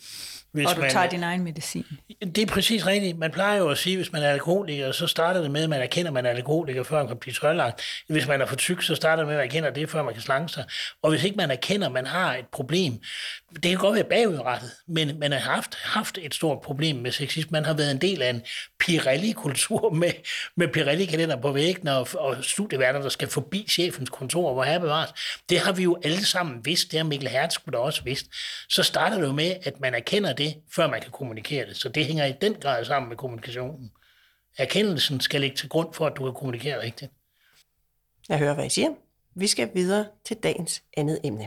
hvis og du man, tager din egen medicin. Det er præcis rigtigt. Man plejer jo at sige, hvis man er alkoholiker, så starter det med, at man erkender, at man er alkoholiker, før man kan blive tørlagt. Hvis man er for tyk, så starter det med, at man erkender det, før man kan slange sig. Og hvis ikke man erkender, at man har et problem, det kan godt være bagudrettet, men man har haft, haft et stort problem med sexisme. Man har været en del af en Pirelli-kultur med, med Pirelli-kalender på væggen og, og studieværter, der skal forbi chefens kontor, hvor her bevares. Det har vi jo alle sammen vidst. Det har Mikkel Hertz da også vidst. Så starter det jo med, at man erkender det, før man kan kommunikere det. Så det hænger i den grad sammen med kommunikationen. Erkendelsen skal ligge til grund for, at du kan kommunikere rigtigt. Jeg hører, hvad I siger. Vi skal videre til dagens andet emne.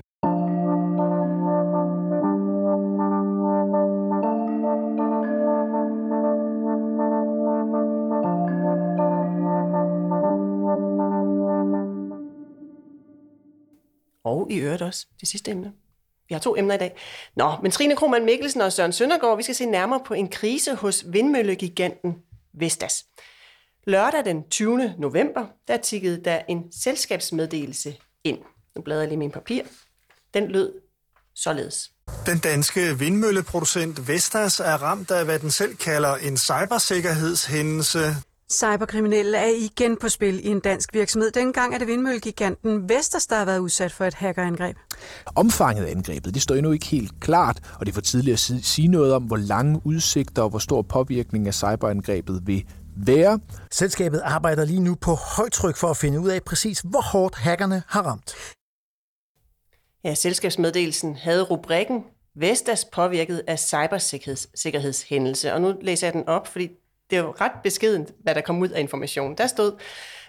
Og i øvrigt også det sidste emne. Vi har to emner i dag. Nå, men Trine Krohmann Mikkelsen og Søren Søndergaard, vi skal se nærmere på en krise hos vindmøllegiganten Vestas. Lørdag den 20. november, der tikkede der en selskabsmeddelelse ind. Nu bladrer jeg lige min papir. Den lød således. Den danske vindmølleproducent Vestas er ramt af, hvad den selv kalder en cybersikkerhedshændelse. Cyberkriminelle er igen på spil i en dansk virksomhed. Dengang er det vindmøllegiganten Vestas, der har været udsat for et hackerangreb. Omfanget af angrebet det står endnu ikke helt klart, og det er for tidligt at sige noget om, hvor lange udsigter og hvor stor påvirkning af cyberangrebet vil være. Selskabet arbejder lige nu på højtryk for at finde ud af præcis, hvor hårdt hackerne har ramt. Ja, selskabsmeddelelsen havde rubrikken Vestas påvirket af cybersikkerhedshændelse. Og nu læser jeg den op, fordi det var ret beskedent, hvad der kom ud af informationen. Der stod,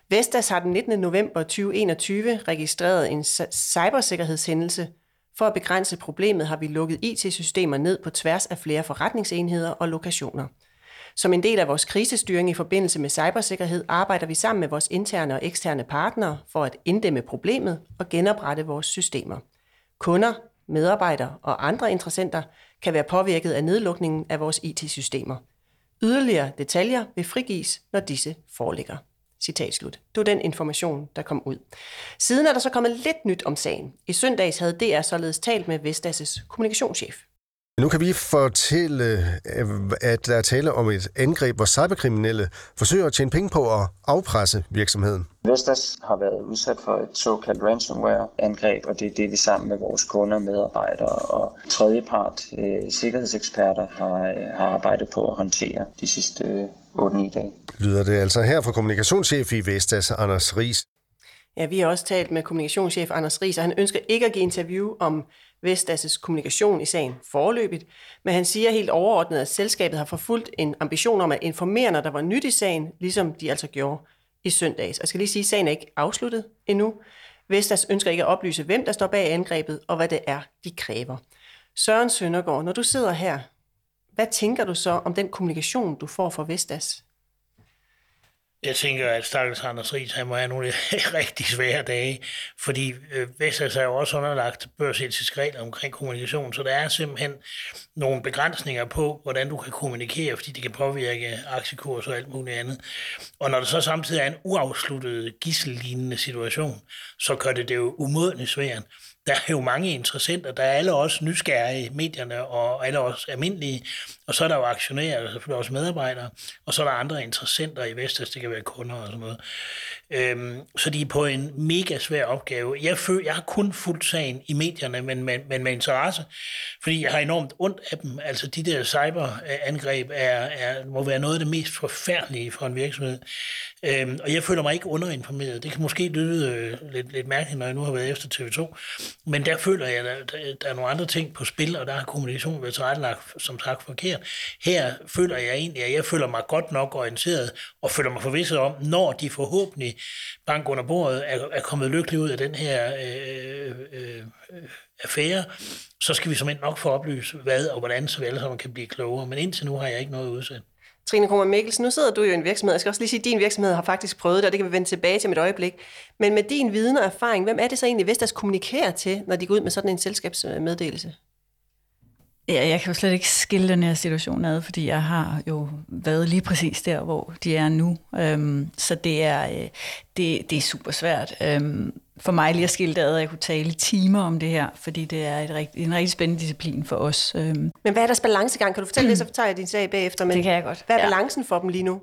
Vestas har den 19. november 2021 registreret en cybersikkerhedshændelse. For at begrænse problemet har vi lukket IT-systemer ned på tværs af flere forretningsenheder og lokationer. Som en del af vores krisestyring i forbindelse med cybersikkerhed arbejder vi sammen med vores interne og eksterne partnere for at inddæmme problemet og genoprette vores systemer. Kunder, medarbejdere og andre interessenter kan være påvirket af nedlukningen af vores IT-systemer. Yderligere detaljer vil frigives, når disse foreligger. Citat slut. Det var den information, der kom ud. Siden er der så kommet lidt nyt om sagen. I søndags havde DR således talt med Vestas' kommunikationschef. Nu kan vi fortælle, at der er tale om et angreb, hvor cyberkriminelle forsøger at tjene penge på at afpresse virksomheden. Vestas har været udsat for et såkaldt ransomware-angreb, og det er det, vi sammen med vores kunder, medarbejdere og tredjepart øh, sikkerhedseksperter har, øh, har arbejdet på at håndtere de sidste øh, 8-9 dage. Lyder det altså her fra kommunikationschef i Vestas, Anders Ries. Ja, vi har også talt med kommunikationschef Anders Ries, og han ønsker ikke at give interview om Vestas' kommunikation i sagen forløbigt, men han siger helt overordnet, at selskabet har forfulgt en ambition om at informere, når der var nyt i sagen, ligesom de altså gjorde i søndags. Og jeg skal lige sige, at sagen er ikke afsluttet endnu. Vestas ønsker ikke at oplyse, hvem der står bag angrebet, og hvad det er, de kræver. Søren Søndergaard, når du sidder her, hvad tænker du så om den kommunikation, du får fra Vestas? Jeg tænker, at Stakkels Anders Ries, han må have nogle rigtig svære dage, fordi øh, Vestas er jo også underlagt børsetiske regler omkring kommunikation, så der er simpelthen nogle begrænsninger på, hvordan du kan kommunikere, fordi det kan påvirke aktiekurs og alt muligt andet. Og når der så samtidig er en uafsluttet gissellignende situation, så gør det det jo umådeligt svært der er jo mange interessenter, der er alle også nysgerrige i medierne, og alle også almindelige, og så er der jo aktionærer, og selvfølgelig også medarbejdere, og så er der andre interessenter i Vestas, det kan være kunder og sådan noget. Øhm, så de er på en mega svær opgave. Jeg, føler, jeg har kun fuldt sagen i medierne, men, men, men med interesse, fordi jeg har enormt ondt af dem. Altså de der cyberangreb er, er, må være noget af det mest forfærdelige for en virksomhed. Øhm, og jeg føler mig ikke underinformeret. Det kan måske lyde øh, lidt, lidt mærkeligt, når jeg nu har været efter TV2. Men der føler jeg, at der, der er nogle andre ting på spil, og der har kommunikation været tilrettelagt, som sagt, forkert. Her føler jeg egentlig, at jeg føler mig godt nok orienteret, og føler mig forvisset om, når de forhåbentlig bank under bordet er, er kommet lykkeligt ud af den her øh, øh, øh, affære, så skal vi som nok få oplyst, hvad og hvordan, så vi alle sammen kan blive klogere. Men indtil nu har jeg ikke noget udsat. Trine Krummer Mikkelsen, nu sidder du jo i en virksomhed. Jeg skal også lige sige, at din virksomhed har faktisk prøvet det, og det kan vi vende tilbage til med et øjeblik. Men med din viden og erfaring, hvem er det så egentlig, Vestas kommunikerer til, når de går ud med sådan en selskabsmeddelelse? Ja, jeg kan jo slet ikke skille den her situation ad, fordi jeg har jo været lige præcis der, hvor de er nu. Øhm, så det er, øh, det, det er super svært. Øhm, for mig lige at skille det ad, at jeg kunne tale timer om det her, fordi det er et rigt, en rigtig spændende disciplin for os. Øhm. Men hvad er deres balancegang? Kan du fortælle mm. det, så fortæller jeg din sag bagefter. Men det kan jeg godt. Hvad er balancen for dem lige nu?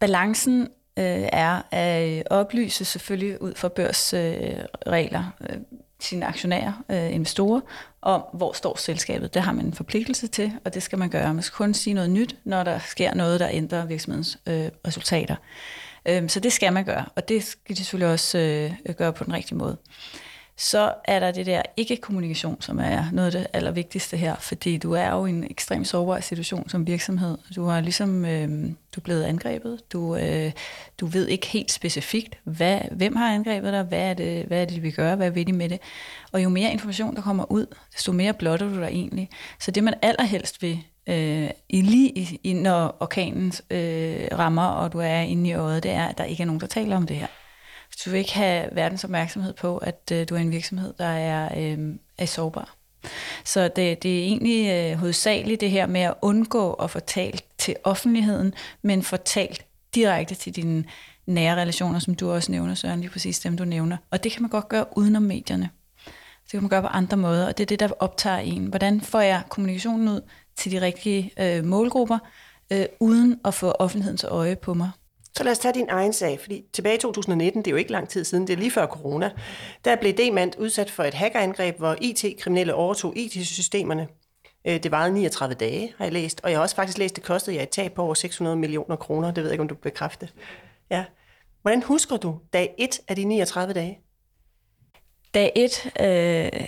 Balancen øh, er at oplyse selvfølgelig ud fra børsregler øh, sine aktionærer, øh, investorer, om hvor står selskabet. Det har man en forpligtelse til, og det skal man gøre. Man skal kun sige noget nyt, når der sker noget, der ændrer virksomhedens øh, resultater. Øh, så det skal man gøre, og det skal de selvfølgelig også øh, gøre på den rigtige måde. Så er der det der ikke-kommunikation, som er noget af det allervigtigste her, fordi du er jo i en ekstremt sårbar situation som virksomhed. Du har ligesom, øh, du er blevet angrebet, du, øh, du ved ikke helt specifikt, hvad, hvem har angrebet dig, hvad er, det, hvad er det, de vil gøre, hvad vil de med det. Og jo mere information, der kommer ud, desto mere blotter du dig egentlig. Så det, man allerhelst vil, øh, i lige i, når orkanen øh, rammer, og du er inde i øjet, det er, at der ikke er nogen, der taler om det her. Du vil ikke have verdens opmærksomhed på, at øh, du er en virksomhed, der er, øh, er sårbar. Så det, det er egentlig øh, hovedsageligt det her med at undgå at fortælle til offentligheden, men fortalt direkte til dine nære relationer, som du også nævner, Søren, lige præcis dem, du nævner. Og det kan man godt gøre udenom medierne. Det kan man gøre på andre måder, og det er det, der optager en. Hvordan får jeg kommunikationen ud til de rigtige øh, målgrupper, øh, uden at få offentlighedens øje på mig? Så lad os tage din egen sag, fordi tilbage i 2019, det er jo ikke lang tid siden, det er lige før corona, der blev Demand udsat for et hackerangreb, hvor IT-kriminelle overtog IT-systemerne. Øh, det varede 39 dage, har jeg læst, og jeg har også faktisk læst, det kostede jer et tab på over 600 millioner kroner. Det ved jeg ikke, om du bekræfter. Ja. Hvordan husker du dag 1 af de 39 dage? Dag 1, øh,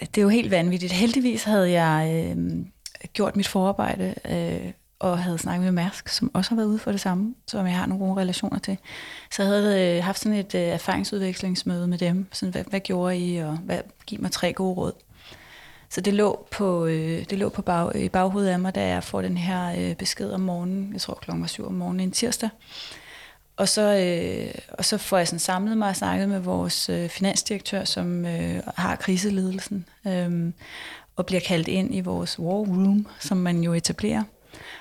det er jo helt vanvittigt. Heldigvis havde jeg øh, gjort mit forarbejde øh, og havde snakket med Mærsk, som også har været ude for det samme, som jeg har nogle gode relationer til. Så jeg havde øh, haft sådan et øh, erfaringsudvekslingsmøde med dem. Sådan, hvad, hvad gjorde I, og hvad, giv mig tre gode råd. Så det lå på, øh, det lå på bag, i baghovedet af mig, da jeg får den her øh, besked om morgenen, jeg tror klokken var syv om morgenen en tirsdag. Og så, øh, og så får jeg sådan samlet mig og snakket med vores øh, finansdirektør, som øh, har kriseledelsen, øh, og bliver kaldt ind i vores war room, som man jo etablerer.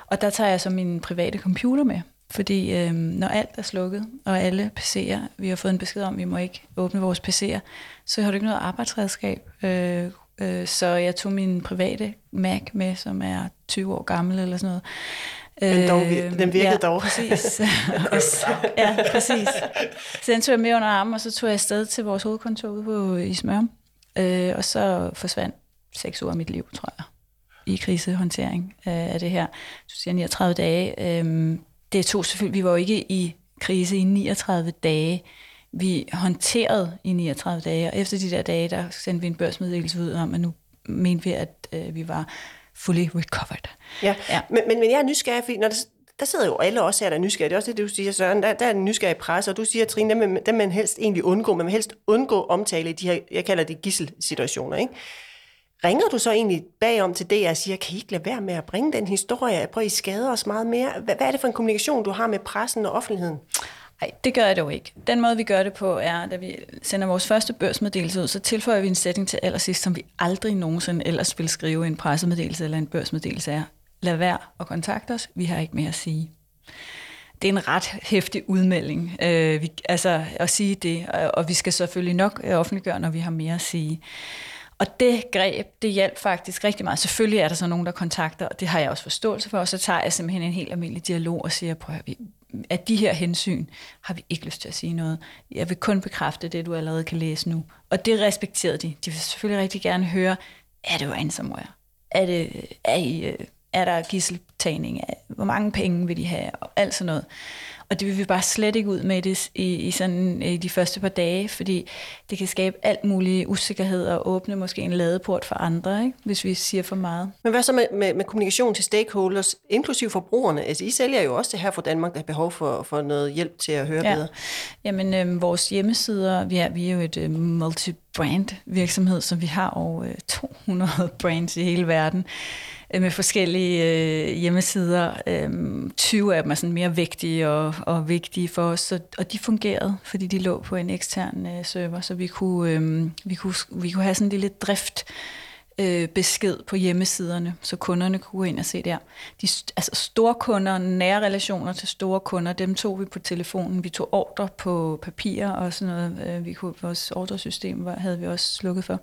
Og der tager jeg så min private computer med, fordi øh, når alt er slukket, og alle PC'er, vi har fået en besked om, at vi må ikke åbne vores PC'er, så har du ikke noget arbejdsredskab. Øh, øh, så jeg tog min private Mac med, som er 20 år gammel eller sådan noget. Men dog, den virkede ja, dog. Præcis. og så, ja, præcis. Så den tog jeg med under armen, og så tog jeg afsted til vores hovedkontor ude på, i Smørum. Øh, og så forsvandt seks uger af mit liv, tror jeg, i krisehåndtering øh, af det her. Du siger 39 dage. Øh, det tog selvfølgelig, vi var jo ikke i krise i 39 dage. Vi håndterede i 39 dage, og efter de der dage, der sendte vi en børsmeddelelse ud om, at nu mente vi, at øh, vi var fully recovered. Ja, ja. Men, men, men jeg er nysgerrig, fordi når der, der sidder jo alle også her, der er nysgerrige. Det er også det, du siger, Søren. Der, der er en nysgerrig presse, og du siger, Trine, dem, dem man helst egentlig undgå. Man vil helst undgå omtale i de her, jeg kalder det gisselsituationer, ikke? Ringer du så egentlig bagom til det og siger, kan I ikke lade være med at bringe den historie? Prøv, I skader os meget mere. Hvad, er det for en kommunikation, du har med pressen og offentligheden? Nej, det gør jeg dog ikke. Den måde, vi gør det på, er, da vi sender vores første børsmeddelelse ud, så tilføjer vi en sætning til allersidst, som vi aldrig nogensinde ellers vil skrive i en pressemeddelelse eller en børsmeddelelse er. Lad være at kontakte os, vi har ikke mere at sige. Det er en ret hæftig udmelding, øh, vi, altså at sige det, og, og vi skal selvfølgelig nok øh, offentliggøre, når vi har mere at sige. Og det greb, det hjalp faktisk rigtig meget. Selvfølgelig er der så nogen, der kontakter, og det har jeg også forståelse for, og så tager jeg simpelthen en helt almindelig dialog og siger, prøv at vi- af de her hensyn har vi ikke lyst til at sige noget. Jeg vil kun bekræfte det, du allerede kan læse nu. Og det respekterede de. De vil selvfølgelig rigtig gerne høre, er det ransomware? Er, det, er, I, øh, er der gisseltagning? Hvor mange penge vil de have? Og alt sådan noget. Og det vil vi bare slet ikke ud med det i, i, sådan, i de første par dage, fordi det kan skabe alt mulig usikkerhed og åbne måske en ladeport for andre, ikke? hvis vi siger for meget. Men hvad så med, med, med kommunikation til stakeholders, inklusive forbrugerne? Altså, I sælger jo også det her fra Danmark, der har behov for, for noget hjælp til at høre ja. bedre. Jamen, øh, vores hjemmesider, vi er, vi er jo et øh, multi-brand virksomhed, så vi har over øh, 200 brands i hele verden øh, Øh, med forskellige øh, hjemmesider. Øh, 20 af dem er sådan mere vægtige og, og vigtige for os, så, og de fungerede, fordi de lå på en ekstern øh, server, så vi kunne, øh, vi, kunne, vi kunne have sådan en lille drift øh, besked på hjemmesiderne, så kunderne kunne gå ind og se der. De, altså store kunder, nære relationer til store kunder, dem tog vi på telefonen. Vi tog ordre på papir og sådan noget. Øh, vi kunne, vores ordresystem var, havde vi også slukket for.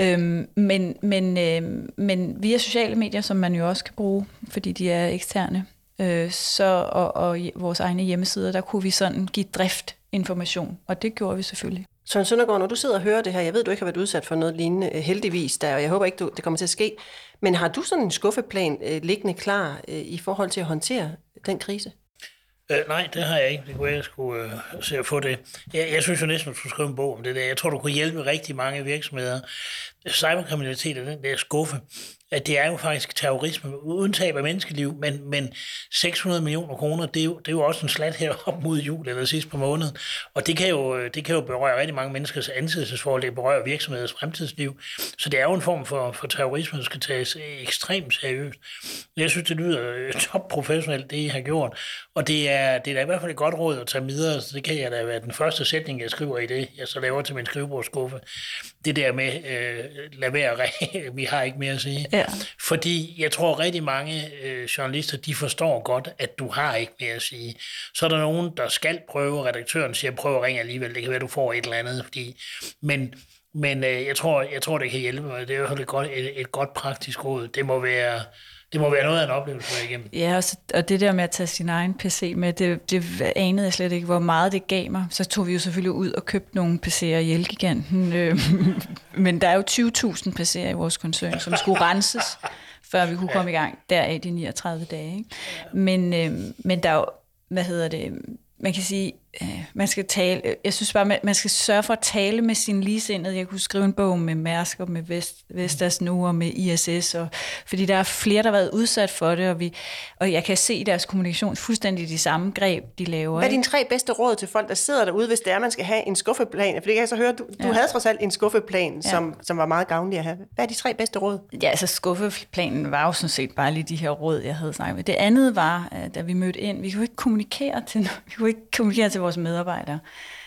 Øhm, men, men, øh, men via sociale medier, som man jo også kan bruge, fordi de er eksterne, øh, så, og, og vores egne hjemmesider, der kunne vi sådan give drift information, og det gjorde vi selvfølgelig. Søren Søndergaard, når du sidder og hører det her, jeg ved, du ikke har været udsat for noget lignende øh, heldigvis, der, og jeg håber ikke, du, det kommer til at ske, men har du sådan en skuffeplan øh, liggende klar øh, i forhold til at håndtere den krise? Øh, nej, det har jeg ikke. Det kunne jeg skulle øh, se at få det. Jeg, jeg synes jo næsten, at du skulle skrive en bog om det der. Jeg tror, du kunne hjælpe rigtig mange virksomheder. Cyberkriminalitet er den der skuffe, at det er jo faktisk terrorisme, uden tab af menneskeliv, men, men 600 millioner kroner, det er, jo, det er jo også en slat her op mod jul eller sidst på måneden. Og det kan, jo, det kan jo berøre rigtig mange menneskers ansættelsesforhold, det berører virksomheders fremtidsliv. Så det er jo en form for, for terrorisme, der skal tages ekstremt seriøst. Jeg synes, det lyder øh, topprofessionelt, det I har gjort. Og det er, det er da i hvert fald et godt råd at tage videre. Så det kan jeg da være den første sætning, jeg skriver i det, jeg så laver til min skrivebordsskuffe. Det der med, øh, lad være, vi har ikke mere at sige. Ja. Fordi jeg tror rigtig mange øh, journalister, de forstår godt, at du har ikke mere at sige. Så er der nogen, der skal prøve, redaktøren siger, prøv at ringe alligevel, det kan være, du får et eller andet. Fordi, men men øh, jeg, tror, jeg tror, det kan hjælpe mig. Det er fald et godt, et, et godt praktisk råd. Det må være det må være noget af en oplevelse for igennem. Ja, og, så, og det der med at tage sin egen PC med, det, det anede jeg slet ikke, hvor meget det gav mig. Så tog vi jo selvfølgelig ud og købte nogle PC'er i Elgiganten. Øh, men der er jo 20.000 PC'er i vores koncern, som skulle renses, før vi kunne komme i gang. Deraf de 39 dage. Ikke? Men, øh, men der er jo, hvad hedder det, man kan sige, man skal tale, jeg synes bare, man, man skal sørge for at tale med sin ligesindede. Jeg kunne skrive en bog med Mærsk og med Vest, Vestas nu og med ISS, og, fordi der er flere, der har været udsat for det, og, vi, og jeg kan se i deres kommunikation fuldstændig de samme greb, de laver. Hvad er dine tre bedste råd til folk, der sidder derude, hvis det er, man skal have en skuffeplan? For det kan jeg så høre, du, du ja. havde trods alt en skuffeplan, ja. som, som var meget gavnlig at have. Hvad er de tre bedste råd? Ja, altså skuffeplanen var jo sådan set bare lige de her råd, jeg havde snakket med. Det andet var, da vi mødte ind, vi kunne ikke kommunikere til, vi kunne ikke kommunikere til vores medarbejdere.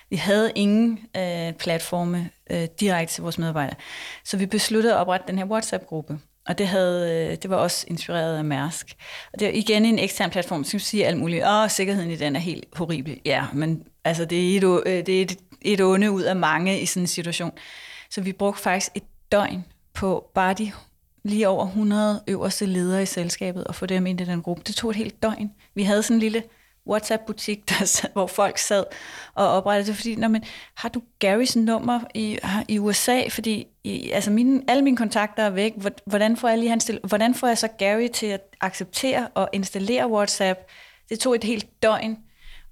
Vi havde ingen øh, platforme øh, direkte til vores medarbejdere. Så vi besluttede at oprette den her WhatsApp-gruppe. Og det, havde, øh, det var også inspireret af Mærsk. Og det er igen en ekstern platform, som siger alt muligt. Åh, sikkerheden i den er helt horribel. Ja, men altså, det er et, øh, det er et, et onde ud af mange i sådan en situation. Så vi brugte faktisk et døgn på bare de lige over 100 øverste ledere i selskabet og få dem ind i den gruppe. Det tog et helt døgn. Vi havde sådan en lille WhatsApp-butik, der hvor folk sad og oprettede det, fordi, når man, har du Garys nummer i, i USA? Fordi i, altså mine, alle mine kontakter er væk. Hvordan får, jeg lige hans, hvordan får jeg så Gary til at acceptere og installere WhatsApp? Det tog et helt døgn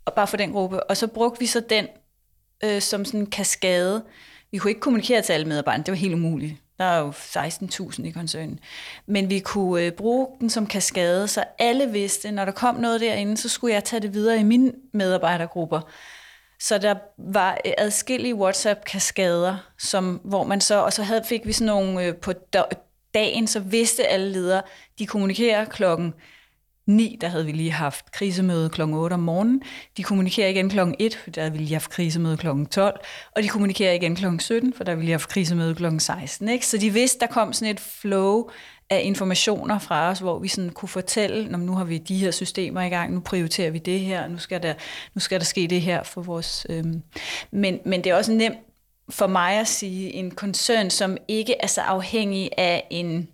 og bare for den gruppe. Og så brugte vi så den øh, som sådan en kaskade. Vi kunne ikke kommunikere til alle medarbejderne, det var helt umuligt. Der er jo 16.000 i koncernen. Men vi kunne øh, bruge den som kaskade, så alle vidste, når der kom noget derinde, så skulle jeg tage det videre i mine medarbejdergrupper. Så der var øh, adskillige WhatsApp-kaskader, som, hvor man så, og så havde, fik vi sådan nogle øh, på dagen, så vidste alle ledere, de kommunikerer klokken 9, der havde vi lige haft krisemøde kl. 8 om morgenen. De kommunikerer igen kl. 1, for der havde vi lige haft krisemøde kl. 12. Og de kommunikerer igen kl. 17, for der havde vi lige haft krisemøde kl. 16. Ikke? Så de vidste, der kom sådan et flow af informationer fra os, hvor vi sådan kunne fortælle, når nu har vi de her systemer i gang, nu prioriterer vi det her, nu skal der, nu skal der ske det her for vores... Øhm. Men, men det er også nemt for mig at sige, en koncern, som ikke er så afhængig af en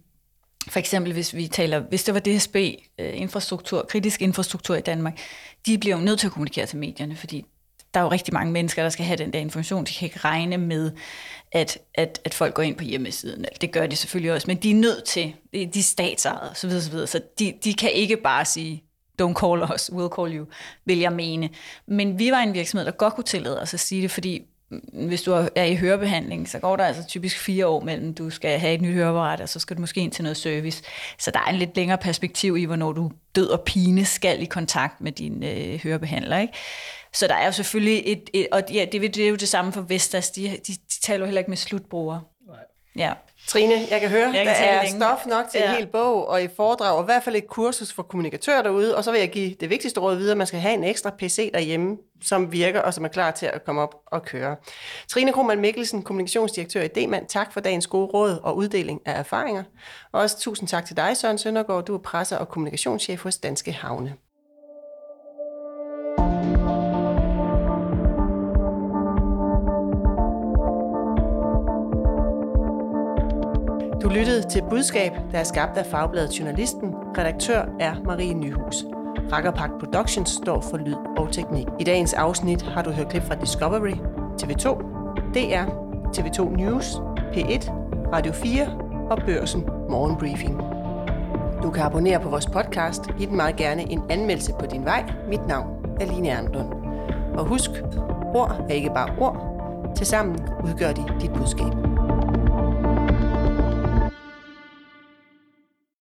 for eksempel hvis vi taler, hvis det var DSB, øh, infrastruktur, kritisk infrastruktur i Danmark, de bliver jo nødt til at kommunikere til medierne, fordi der er jo rigtig mange mennesker, der skal have den der information. De kan ikke regne med, at, at, at folk går ind på hjemmesiden. Det gør de selvfølgelig også, men de er nødt til, de er statsejede osv. Så, videre, så de, de kan ikke bare sige, don't call us, we'll call you, vil jeg mene. Men vi var en virksomhed, der godt kunne tillade os at sige det, fordi hvis du er i hørebehandling, så går der altså typisk fire år mellem, du skal have et nyt høreapparat, og så skal du måske ind til noget service. Så der er en lidt længere perspektiv i, hvornår du død og pine skal i kontakt med din øh, hørebehandler. Ikke? Så der er jo selvfølgelig et, et og ja, det, det er jo det samme for Vestas, de, de, de taler jo heller ikke med slutbrugere. Ja. Trine, jeg kan høre, jeg kan der er længe. stof nok til ja. en hel bog og i foredrag, og i hvert fald et kursus for kommunikatører derude, og så vil jeg give det vigtigste råd videre, at man skal have en ekstra PC derhjemme, som virker og som er klar til at komme op og køre. Trine Krohmann Mikkelsen, kommunikationsdirektør i Demand, tak for dagens gode råd og uddeling af erfaringer. Og også tusind tak til dig, Søren Søndergaard, du er presser- og kommunikationschef hos Danske Havne. Du lyttede til Budskab, der er skabt af Fagbladet Journalisten. Redaktør er Marie Nyhus. Rakkerpak Productions står for lyd og teknik. I dagens afsnit har du hørt klip fra Discovery, TV2, DR, TV2 News, P1, Radio 4 og Børsen Morgenbriefing. Du kan abonnere på vores podcast. Giv den meget gerne en anmeldelse på din vej. Mit navn er Line Erndlund. Og husk, ord er ikke bare ord. Tilsammen udgør de dit budskab.